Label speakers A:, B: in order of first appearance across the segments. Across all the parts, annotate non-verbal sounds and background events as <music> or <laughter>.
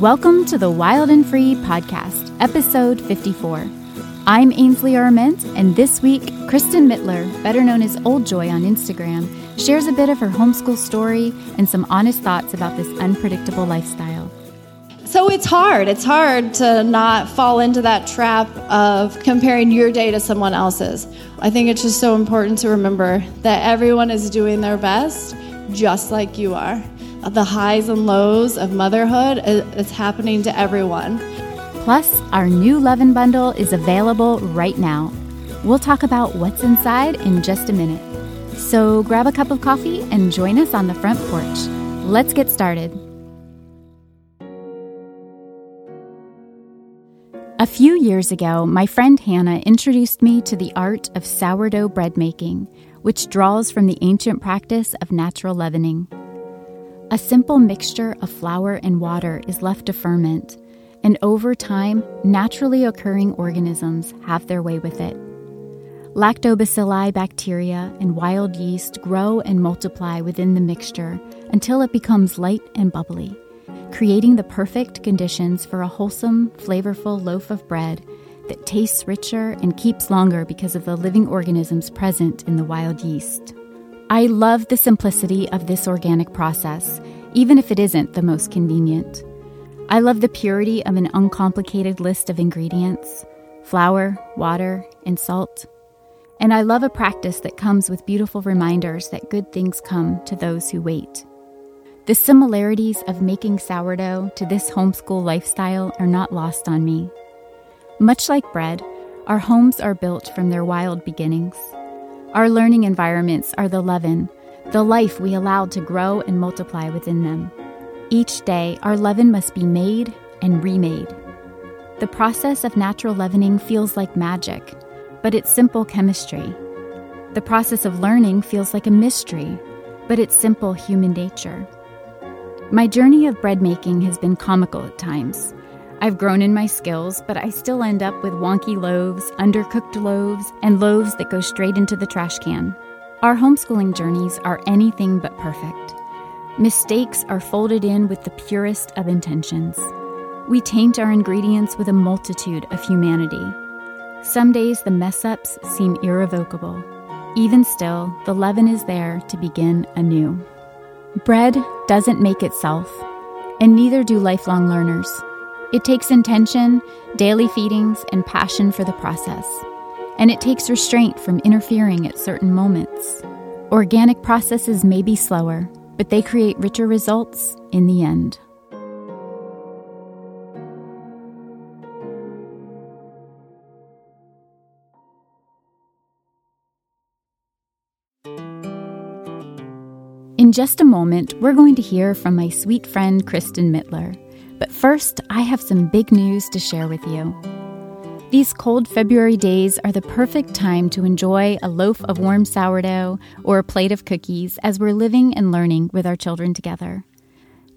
A: Welcome to the Wild and Free podcast, episode 54. I'm Ainsley Arment, and this week, Kristen Mittler, better known as Old Joy on Instagram, shares a bit of her homeschool story and some honest thoughts about this unpredictable lifestyle.
B: So it's hard. It's hard to not fall into that trap of comparing your day to someone else's. I think it's just so important to remember that everyone is doing their best just like you are the highs and lows of motherhood is happening to everyone.
A: Plus, our new Leaven bundle is available right now. We'll talk about what's inside in just a minute. So grab a cup of coffee and join us on the front porch. Let's get started. A few years ago, my friend Hannah introduced me to the art of sourdough bread making, which draws from the ancient practice of natural leavening. A simple mixture of flour and water is left to ferment, and over time, naturally occurring organisms have their way with it. Lactobacilli bacteria and wild yeast grow and multiply within the mixture until it becomes light and bubbly, creating the perfect conditions for a wholesome, flavorful loaf of bread that tastes richer and keeps longer because of the living organisms present in the wild yeast. I love the simplicity of this organic process, even if it isn't the most convenient. I love the purity of an uncomplicated list of ingredients flour, water, and salt. And I love a practice that comes with beautiful reminders that good things come to those who wait. The similarities of making sourdough to this homeschool lifestyle are not lost on me. Much like bread, our homes are built from their wild beginnings. Our learning environments are the leaven, the life we allow to grow and multiply within them. Each day, our leaven must be made and remade. The process of natural leavening feels like magic, but it's simple chemistry. The process of learning feels like a mystery, but it's simple human nature. My journey of bread making has been comical at times. I've grown in my skills, but I still end up with wonky loaves, undercooked loaves, and loaves that go straight into the trash can. Our homeschooling journeys are anything but perfect. Mistakes are folded in with the purest of intentions. We taint our ingredients with a multitude of humanity. Some days the mess ups seem irrevocable. Even still, the leaven is there to begin anew. Bread doesn't make itself, and neither do lifelong learners. It takes intention, daily feedings, and passion for the process. And it takes restraint from interfering at certain moments. Organic processes may be slower, but they create richer results in the end. In just a moment, we're going to hear from my sweet friend Kristen Mittler. But first, I have some big news to share with you. These cold February days are the perfect time to enjoy a loaf of warm sourdough or a plate of cookies as we're living and learning with our children together.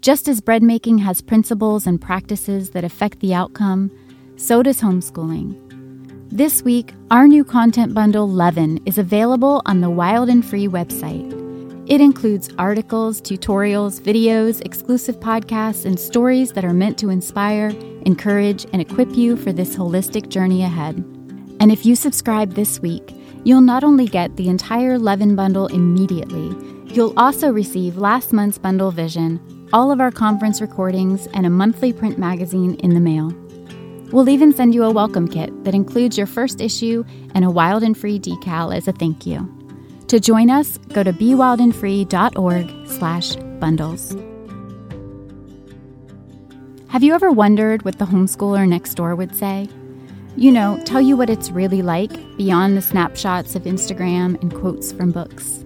A: Just as bread making has principles and practices that affect the outcome, so does homeschooling. This week, our new content bundle, Leaven, is available on the Wild and Free website. It includes articles, tutorials, videos, exclusive podcasts, and stories that are meant to inspire, encourage, and equip you for this holistic journey ahead. And if you subscribe this week, you'll not only get the entire Leaven bundle immediately, you'll also receive last month's bundle vision, all of our conference recordings, and a monthly print magazine in the mail. We'll even send you a welcome kit that includes your first issue and a wild and free decal as a thank you. To join us, go to bewildandfree.org slash bundles. Have you ever wondered what the homeschooler next door would say? You know, tell you what it's really like beyond the snapshots of Instagram and quotes from books.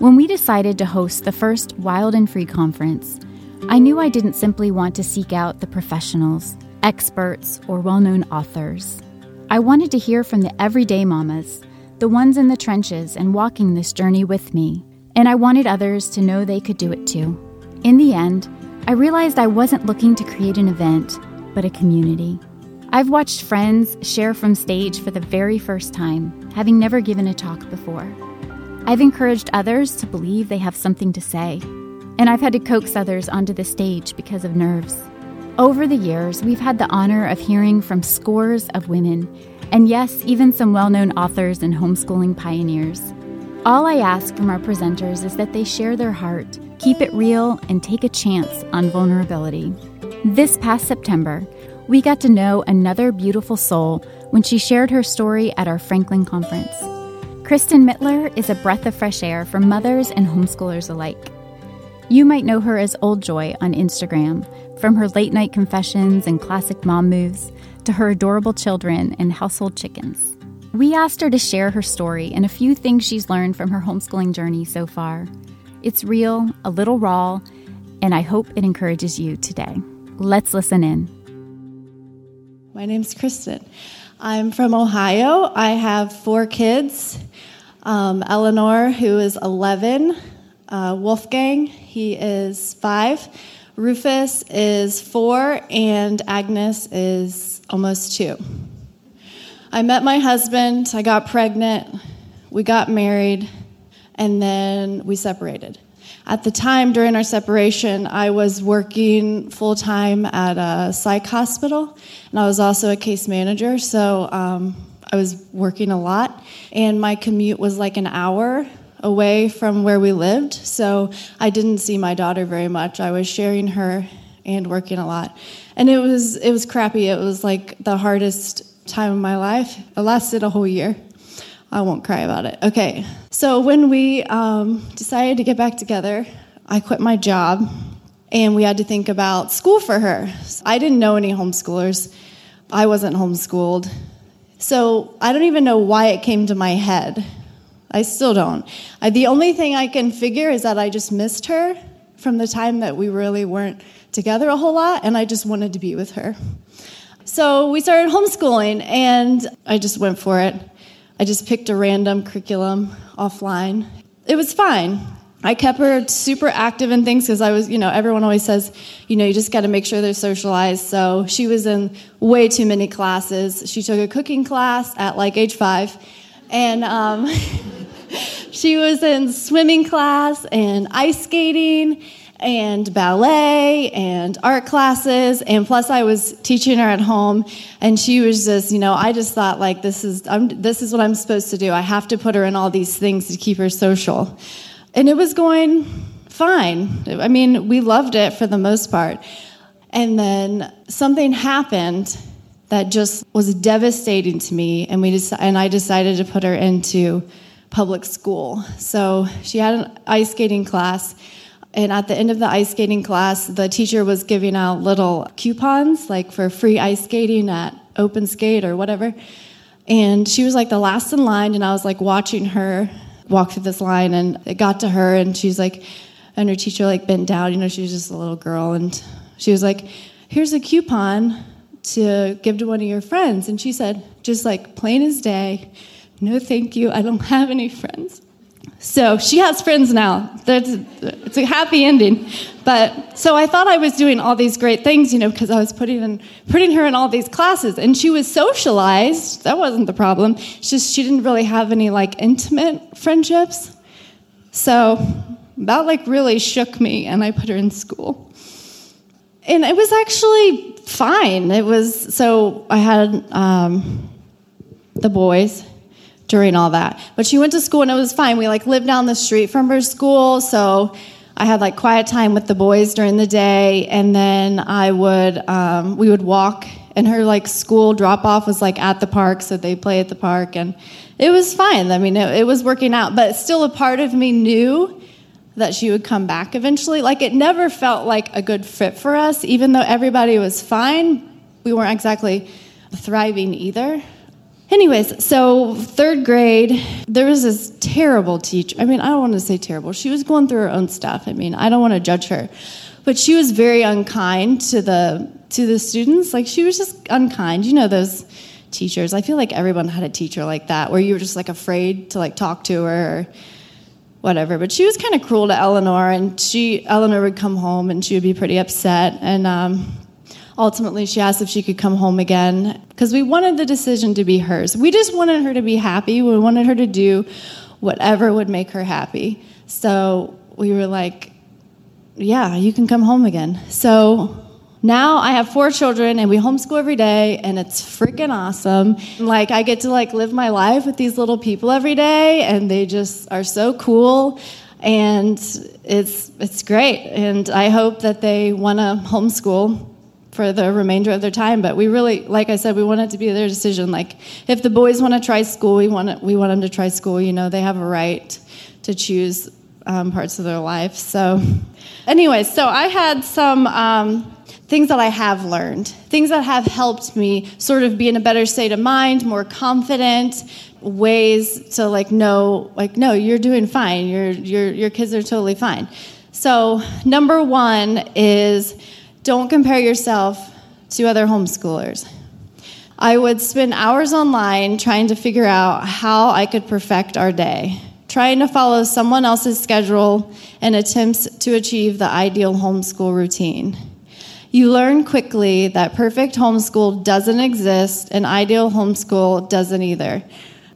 A: When we decided to host the first Wild and Free conference, I knew I didn't simply want to seek out the professionals, experts, or well known authors. I wanted to hear from the everyday mamas the ones in the trenches and walking this journey with me, and I wanted others to know they could do it too. In the end, I realized I wasn't looking to create an event, but a community. I've watched friends share from stage for the very first time, having never given a talk before. I've encouraged others to believe they have something to say, and I've had to coax others onto the stage because of nerves. Over the years, we've had the honor of hearing from scores of women, and yes, even some well known authors and homeschooling pioneers. All I ask from our presenters is that they share their heart, keep it real, and take a chance on vulnerability. This past September, we got to know another beautiful soul when she shared her story at our Franklin conference. Kristen Mittler is a breath of fresh air for mothers and homeschoolers alike. You might know her as Old Joy on Instagram, from her late night confessions and classic mom moves to her adorable children and household chickens. We asked her to share her story and a few things she's learned from her homeschooling journey so far. It's real, a little raw, and I hope it encourages you today. Let's listen in.
B: My name's Kristen. I'm from Ohio. I have four kids um, Eleanor, who is 11, uh, Wolfgang, he is five. Rufus is four, and Agnes is almost two. I met my husband, I got pregnant, we got married, and then we separated. At the time during our separation, I was working full time at a psych hospital, and I was also a case manager, so um, I was working a lot, and my commute was like an hour away from where we lived, so I didn't see my daughter very much. I was sharing her and working a lot. And it was it was crappy. It was like the hardest time of my life. It lasted a whole year. I won't cry about it. Okay. So when we um, decided to get back together, I quit my job and we had to think about school for her. I didn't know any homeschoolers. I wasn't homeschooled. So I don't even know why it came to my head I still don't. I, the only thing I can figure is that I just missed her from the time that we really weren't together a whole lot, and I just wanted to be with her. So we started homeschooling, and I just went for it. I just picked a random curriculum offline. It was fine. I kept her super active in things because I was, you know, everyone always says, you know, you just got to make sure they're socialized. So she was in way too many classes. She took a cooking class at like age five, and um, <laughs> she was in swimming class and ice skating and ballet and art classes and plus i was teaching her at home and she was just you know i just thought like this is I'm, this is what i'm supposed to do. I have to put her in all these things to keep her social. And it was going fine. I mean we loved it for the most part. And then something happened that just was devastating to me and we just and i decided to put her into public school. So she had an ice skating class. And at the end of the ice skating class, the teacher was giving out little coupons, like for free ice skating at Open Skate or whatever. And she was like the last in line, and I was like watching her walk through this line, and it got to her, and she's like, and her teacher like bent down, you know, she was just a little girl, and she was like, "Here's a coupon to give to one of your friends," and she said, just like plain as day, no, thank you. I don't have any friends. So she has friends now. That's, it's a happy ending. But so I thought I was doing all these great things, you know, because I was putting in, putting her in all these classes, and she was socialized. That wasn't the problem. It's just she didn't really have any like intimate friendships. So that like really shook me, and I put her in school. And it was actually fine. It was so I had um, the boys during all that. But she went to school and it was fine. We like lived down the street from her school, so I had like quiet time with the boys during the day, and then I would um, we would walk. And her like school drop off was like at the park, so they play at the park, and it was fine. I mean, it, it was working out, but still a part of me knew that she would come back eventually. Like it never felt like a good fit for us, even though everybody was fine. We weren't exactly thriving either. Anyways, so third grade, there was this terrible teacher. I mean, I don't want to say terrible. She was going through her own stuff. I mean, I don't want to judge her, but she was very unkind to the to the students. Like she was just unkind. You know those teachers. I feel like everyone had a teacher like that, where you were just like afraid to like talk to her. Or, whatever but she was kind of cruel to eleanor and she eleanor would come home and she would be pretty upset and um, ultimately she asked if she could come home again because we wanted the decision to be hers. We just wanted her to be happy. We wanted her to do whatever would make her happy. So we were like, yeah, you can come home again. So now I have four children and we homeschool every day and it's freaking awesome. Like I get to like live my life with these little people every day and they just are so cool and it's it's great and I hope that they want to homeschool for the remainder of their time but we really like I said we want it to be their decision like if the boys want to try school we want it, we want them to try school you know they have a right to choose um, parts of their life so anyway so I had some um, things that I have learned, things that have helped me sort of be in a better state of mind, more confident, ways to like know like no, you're doing fine. Your your your kids are totally fine. So, number 1 is don't compare yourself to other homeschoolers. I would spend hours online trying to figure out how I could perfect our day, trying to follow someone else's schedule and attempts to achieve the ideal homeschool routine. You learn quickly that perfect homeschool doesn't exist and ideal homeschool doesn't either.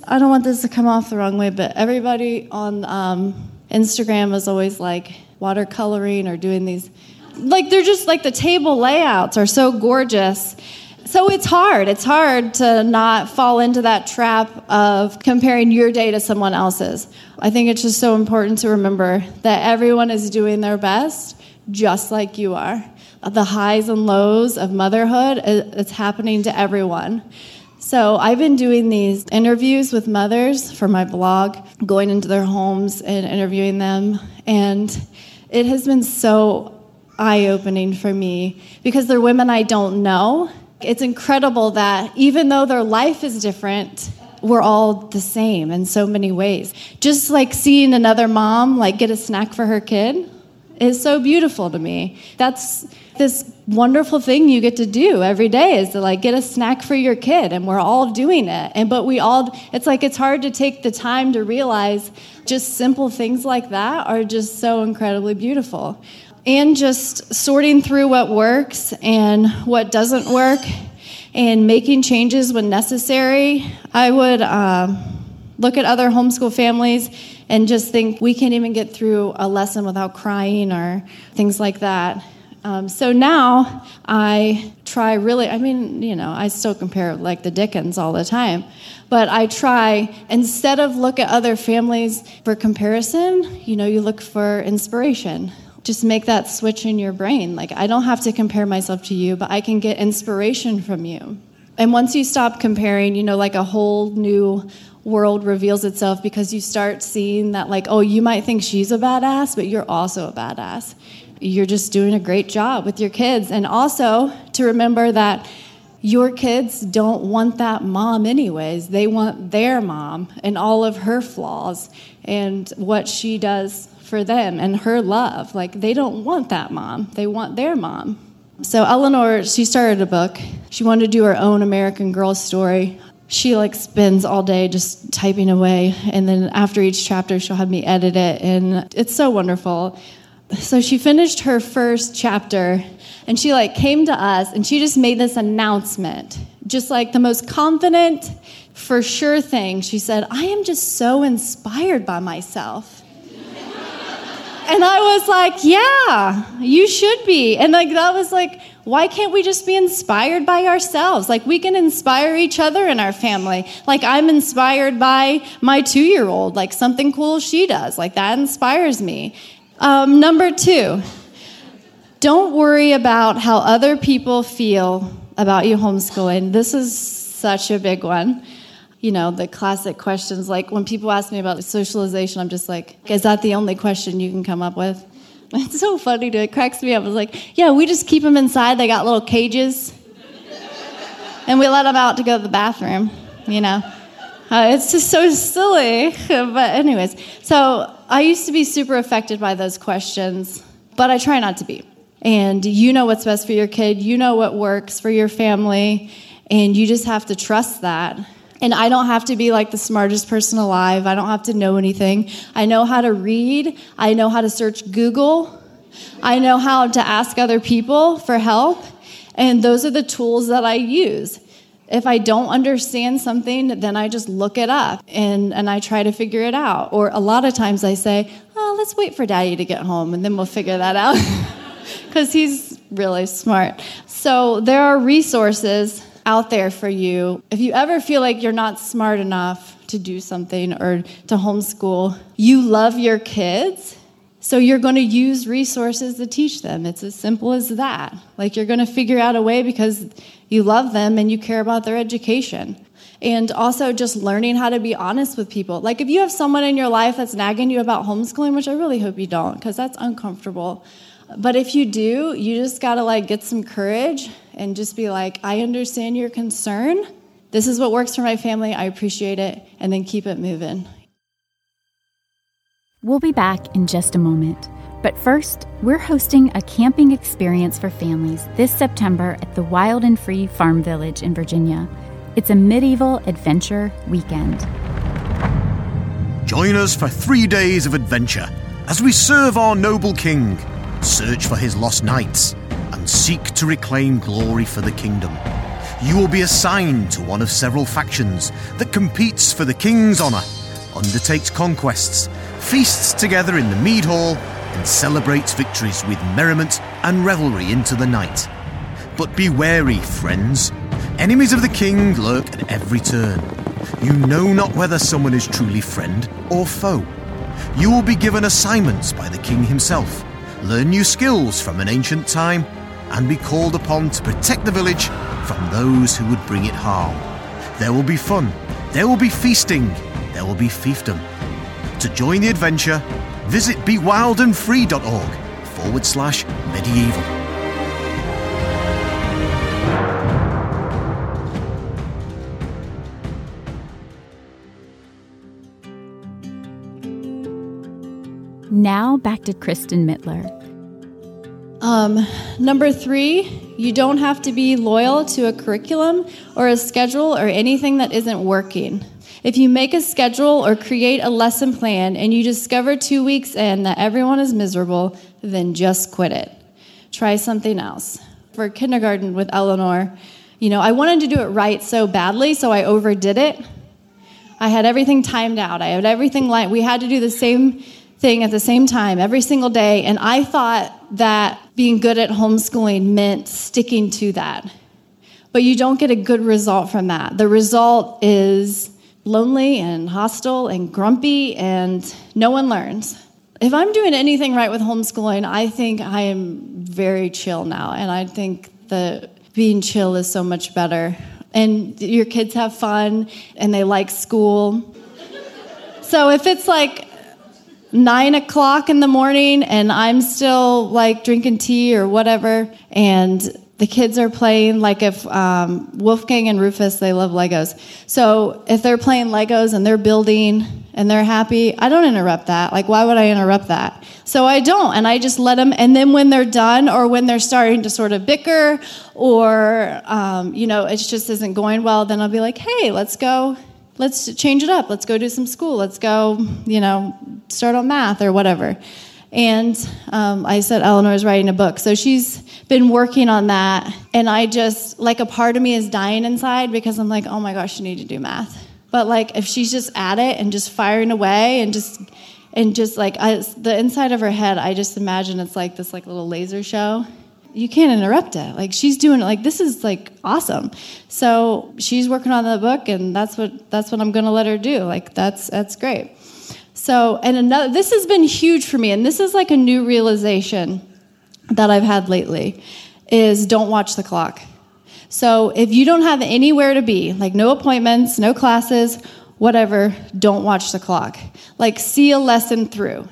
B: I don't want this to come off the wrong way, but everybody on um, Instagram is always like watercoloring or doing these. Like, they're just like the table layouts are so gorgeous. So it's hard. It's hard to not fall into that trap of comparing your day to someone else's. I think it's just so important to remember that everyone is doing their best just like you are the highs and lows of motherhood, it's happening to everyone. So I've been doing these interviews with mothers for my blog, going into their homes and interviewing them. And it has been so eye opening for me because they're women I don't know. It's incredible that even though their life is different, we're all the same in so many ways. Just like seeing another mom like get a snack for her kid is so beautiful to me. That's this wonderful thing you get to do every day is to like get a snack for your kid and we're all doing it and but we all it's like it's hard to take the time to realize just simple things like that are just so incredibly beautiful and just sorting through what works and what doesn't work and making changes when necessary i would uh, look at other homeschool families and just think we can't even get through a lesson without crying or things like that um, so now I try really, I mean, you know, I still compare like the Dickens all the time, but I try, instead of look at other families for comparison, you know, you look for inspiration. Just make that switch in your brain. Like, I don't have to compare myself to you, but I can get inspiration from you. And once you stop comparing, you know, like a whole new world reveals itself because you start seeing that, like, oh, you might think she's a badass, but you're also a badass you're just doing a great job with your kids. And also to remember that your kids don't want that mom, anyways. They want their mom and all of her flaws and what she does for them and her love. Like, they don't want that mom, they want their mom. So, Eleanor, she started a book. She wanted to do her own American Girl story. She like spends all day just typing away, and then after each chapter, she'll have me edit it, and it's so wonderful so she finished her first chapter and she like came to us and she just made this announcement just like the most confident for sure thing she said i am just so inspired by myself and i was like yeah you should be. And like that was like why can't we just be inspired by ourselves? Like we can inspire each other in our family. Like i'm inspired by my two year old like something cool she does. Like that inspires me. Um, number two, don't worry about how other people feel about you homeschooling. This is such a big one. You know, the classic questions like when people ask me about socialization, I'm just like, is that the only question you can come up with? <laughs> It's so funny to it cracks me up. It's like, yeah, we just keep them inside. They got little cages, <laughs> and we let them out to go to the bathroom. You know, uh, it's just so silly. <laughs> but anyways, so I used to be super affected by those questions, but I try not to be. And you know what's best for your kid, you know what works for your family, and you just have to trust that. And I don't have to be like the smartest person alive. I don't have to know anything. I know how to read, I know how to search Google, I know how to ask other people for help. And those are the tools that I use. If I don't understand something, then I just look it up and, and I try to figure it out. Or a lot of times I say, oh, let's wait for daddy to get home and then we'll figure that out. <laughs> Because he's really smart. So there are resources out there for you. If you ever feel like you're not smart enough to do something or to homeschool, you love your kids. So you're going to use resources to teach them. It's as simple as that. Like you're going to figure out a way because you love them and you care about their education. And also just learning how to be honest with people. Like if you have someone in your life that's nagging you about homeschooling, which I really hope you don't because that's uncomfortable. But if you do, you just got to like get some courage and just be like, I understand your concern. This is what works for my family. I appreciate it. And then keep it moving.
A: We'll be back in just a moment. But first, we're hosting a camping experience for families this September at the Wild and Free Farm Village in Virginia. It's a medieval adventure weekend.
C: Join us for three days of adventure as we serve our noble king, search for his lost knights, and seek to reclaim glory for the kingdom. You will be assigned to one of several factions that competes for the king's honour, undertakes conquests, feasts together in the mead hall, and celebrates victories with merriment and revelry into the night. But be wary, friends. Enemies of the king lurk at every turn. You know not whether someone is truly friend or foe. You will be given assignments by the king himself, learn new skills from an ancient time, and be called upon to protect the village from those who would bring it harm. There will be fun, there will be feasting, there will be fiefdom. To join the adventure, visit bewildandfree.org forward slash medieval.
A: Now back to Kristen Mittler.
B: Um, number three, you don't have to be loyal to a curriculum or a schedule or anything that isn't working. If you make a schedule or create a lesson plan and you discover two weeks in that everyone is miserable, then just quit it. Try something else. For kindergarten with Eleanor, you know, I wanted to do it right so badly, so I overdid it. I had everything timed out. I had everything like we had to do the same thing at the same time every single day, and I thought that being good at homeschooling meant sticking to that. But you don't get a good result from that. The result is lonely and hostile and grumpy, and no one learns. If I'm doing anything right with homeschooling, I think I am very chill now, and I think that being chill is so much better. And your kids have fun and they like school. So if it's like nine o'clock in the morning and I'm still like drinking tea or whatever, and the kids are playing like if um, wolfgang and rufus they love legos. So if they're playing legos and they're building and they're happy i don't interrupt that. Like why would i interrupt that? So i don't and i just let them and then when they're done or when they're starting to sort of bicker or um, you know it just isn't going well then i'll be like hey let's go let's change it up let's go do some school let's go you know start on math or whatever and um, I said Eleanor's writing a book. So she's been working on that. And I just, like, a part of me is dying inside because I'm like, oh my gosh, you need to do math. But, like, if she's just at it and just firing away and just, and just like, I, the inside of her head, I just imagine it's like this, like, little laser show. You can't interrupt it. Like, she's doing it, like, this is, like, awesome. So she's working on the book, and that's what, that's what I'm going to let her do. Like, that's, that's great. So, and another, this has been huge for me, and this is like a new realization that I've had lately is don't watch the clock. So, if you don't have anywhere to be, like no appointments, no classes, whatever, don't watch the clock. Like, see a lesson through.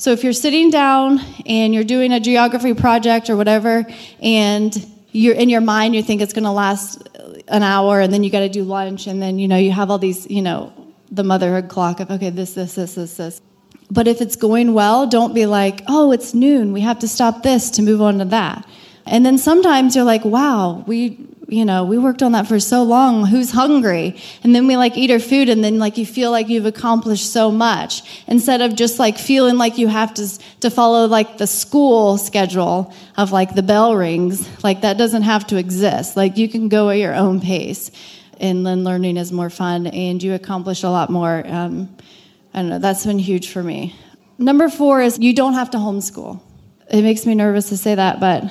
B: So, if you're sitting down and you're doing a geography project or whatever, and you're in your mind, you think it's going to last an hour, and then you got to do lunch, and then you know you have all these, you know, the motherhood clock of, okay, this, this, this, this, this. But if it's going well, don't be like, oh, it's noon. We have to stop this to move on to that. And then sometimes you're like, wow, we, you know, we worked on that for so long. Who's hungry? And then we like eat our food and then like you feel like you've accomplished so much instead of just like feeling like you have to, to follow like the school schedule of like the bell rings. Like that doesn't have to exist. Like you can go at your own pace and then learning is more fun and you accomplish a lot more. Um, I don't know, that's been huge for me. Number four is you don't have to homeschool. It makes me nervous to say that, but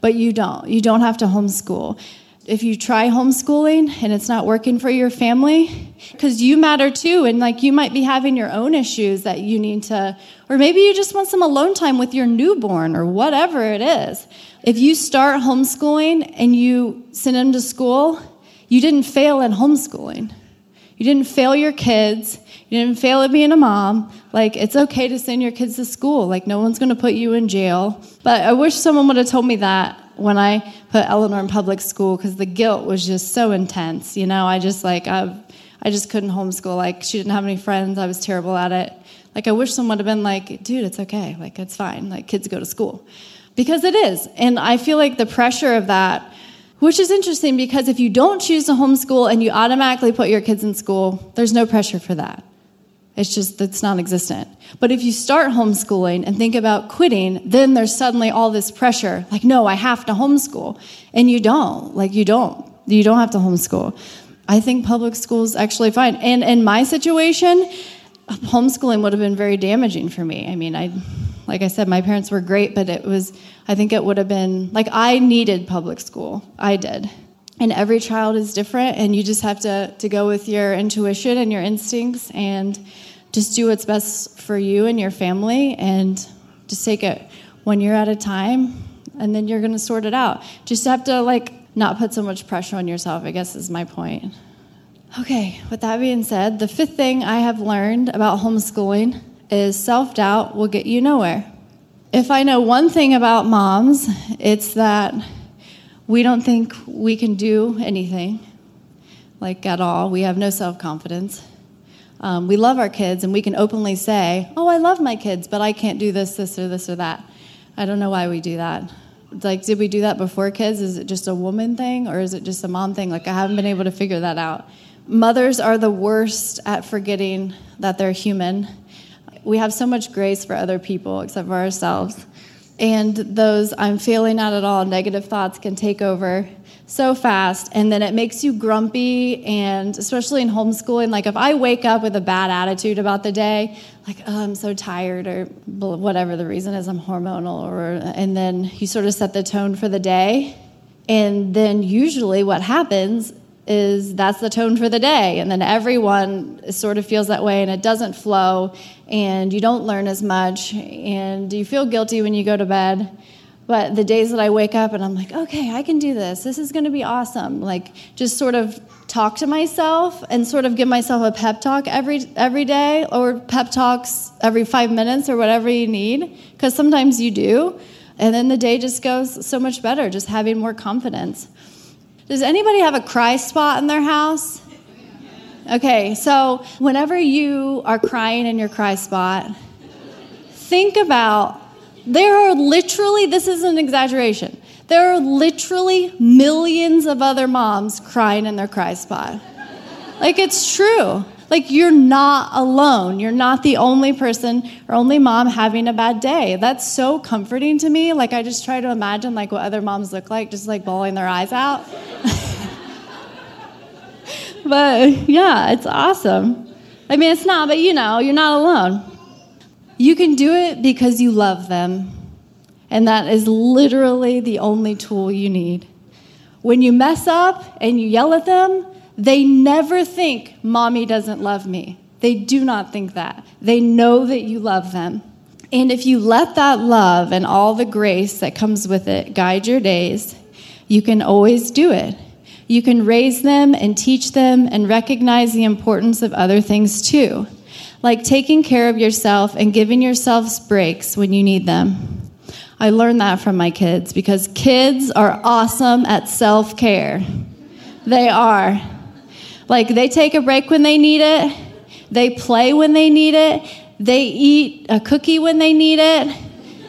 B: but you don't. You don't have to homeschool. If you try homeschooling and it's not working for your family, because you matter too, and like you might be having your own issues that you need to, or maybe you just want some alone time with your newborn or whatever it is. If you start homeschooling and you send them to school, you didn't fail in homeschooling. You didn't fail your kids. You didn't fail at being a mom. Like, it's okay to send your kids to school. Like, no one's going to put you in jail. But I wish someone would have told me that when I put Eleanor in public school because the guilt was just so intense. You know, I just like, I, I just couldn't homeschool. Like, she didn't have any friends. I was terrible at it. Like, I wish someone would have been like, dude, it's okay. Like, it's fine. Like, kids go to school. Because it is. And I feel like the pressure of that which is interesting because if you don't choose to homeschool and you automatically put your kids in school, there's no pressure for that. It's just, that's non existent. But if you start homeschooling and think about quitting, then there's suddenly all this pressure like, no, I have to homeschool. And you don't. Like, you don't. You don't have to homeschool. I think public school is actually fine. And in my situation, homeschooling would have been very damaging for me. I mean, I, like I said, my parents were great, but it was, I think it would have been, like, I needed public school. I did. And every child is different, and you just have to, to go with your intuition and your instincts and just do what's best for you and your family and just take it one year at a time, and then you're going to sort it out. Just have to, like, not put so much pressure on yourself, I guess is my point. Okay, with that being said, the fifth thing I have learned about homeschooling is self doubt will get you nowhere. If I know one thing about moms, it's that we don't think we can do anything, like at all. We have no self confidence. Um, we love our kids and we can openly say, Oh, I love my kids, but I can't do this, this, or this, or that. I don't know why we do that. Like, did we do that before kids? Is it just a woman thing or is it just a mom thing? Like, I haven't been able to figure that out. Mothers are the worst at forgetting that they're human we have so much grace for other people except for ourselves. And those I'm failing at it all negative thoughts can take over so fast. And then it makes you grumpy. And especially in homeschooling, like if I wake up with a bad attitude about the day, like, oh, I'm so tired, or whatever the reason is, I'm hormonal, or, and then you sort of set the tone for the day. And then usually what happens is that's the tone for the day. And then everyone sort of feels that way and it doesn't flow and you don't learn as much and you feel guilty when you go to bed. But the days that I wake up and I'm like, okay, I can do this. This is going to be awesome. Like just sort of talk to myself and sort of give myself a pep talk every every day or pep talks every 5 minutes or whatever you need because sometimes you do. And then the day just goes so much better just having more confidence. Does anybody have a cry spot in their house? Okay, so whenever you are crying in your cry spot, think about there are literally, this is an exaggeration, there are literally millions of other moms crying in their cry spot. Like, it's true. Like, you're not alone. You're not the only person or only mom having a bad day. That's so comforting to me. Like, I just try to imagine, like, what other moms look like, just like bawling their eyes out. <laughs> but yeah, it's awesome. I mean, it's not, but you know, you're not alone. You can do it because you love them. And that is literally the only tool you need. When you mess up and you yell at them, they never think, Mommy doesn't love me. They do not think that. They know that you love them. And if you let that love and all the grace that comes with it guide your days, you can always do it. You can raise them and teach them and recognize the importance of other things too, like taking care of yourself and giving yourselves breaks when you need them. I learned that from my kids because kids are awesome at self care. They are. Like they take a break when they need it, they play when they need it, they eat a cookie when they need it,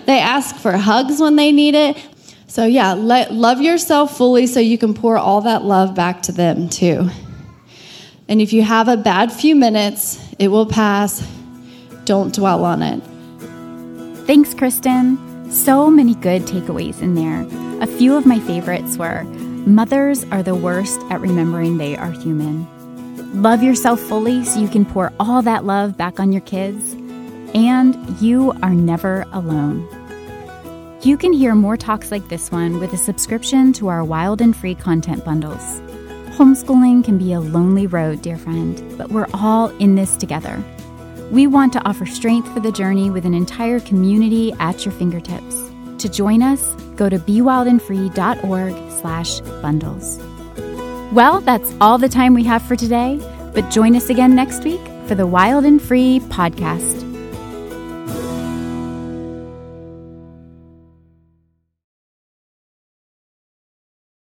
B: they ask for hugs when they need it. So, yeah, let, love yourself fully so you can pour all that love back to them too. And if you have a bad few minutes, it will pass. Don't dwell on it.
A: Thanks, Kristen. So many good takeaways in there. A few of my favorites were Mothers are the worst at remembering they are human. Love yourself fully so you can pour all that love back on your kids. And you are never alone. You can hear more talks like this one with a subscription to our Wild and Free content bundles. Homeschooling can be a lonely road, dear friend, but we're all in this together. We want to offer strength for the journey with an entire community at your fingertips. To join us, go to bewildandfree.org slash bundles. Well, that's all the time we have for today, but join us again next week for the Wild and Free podcast.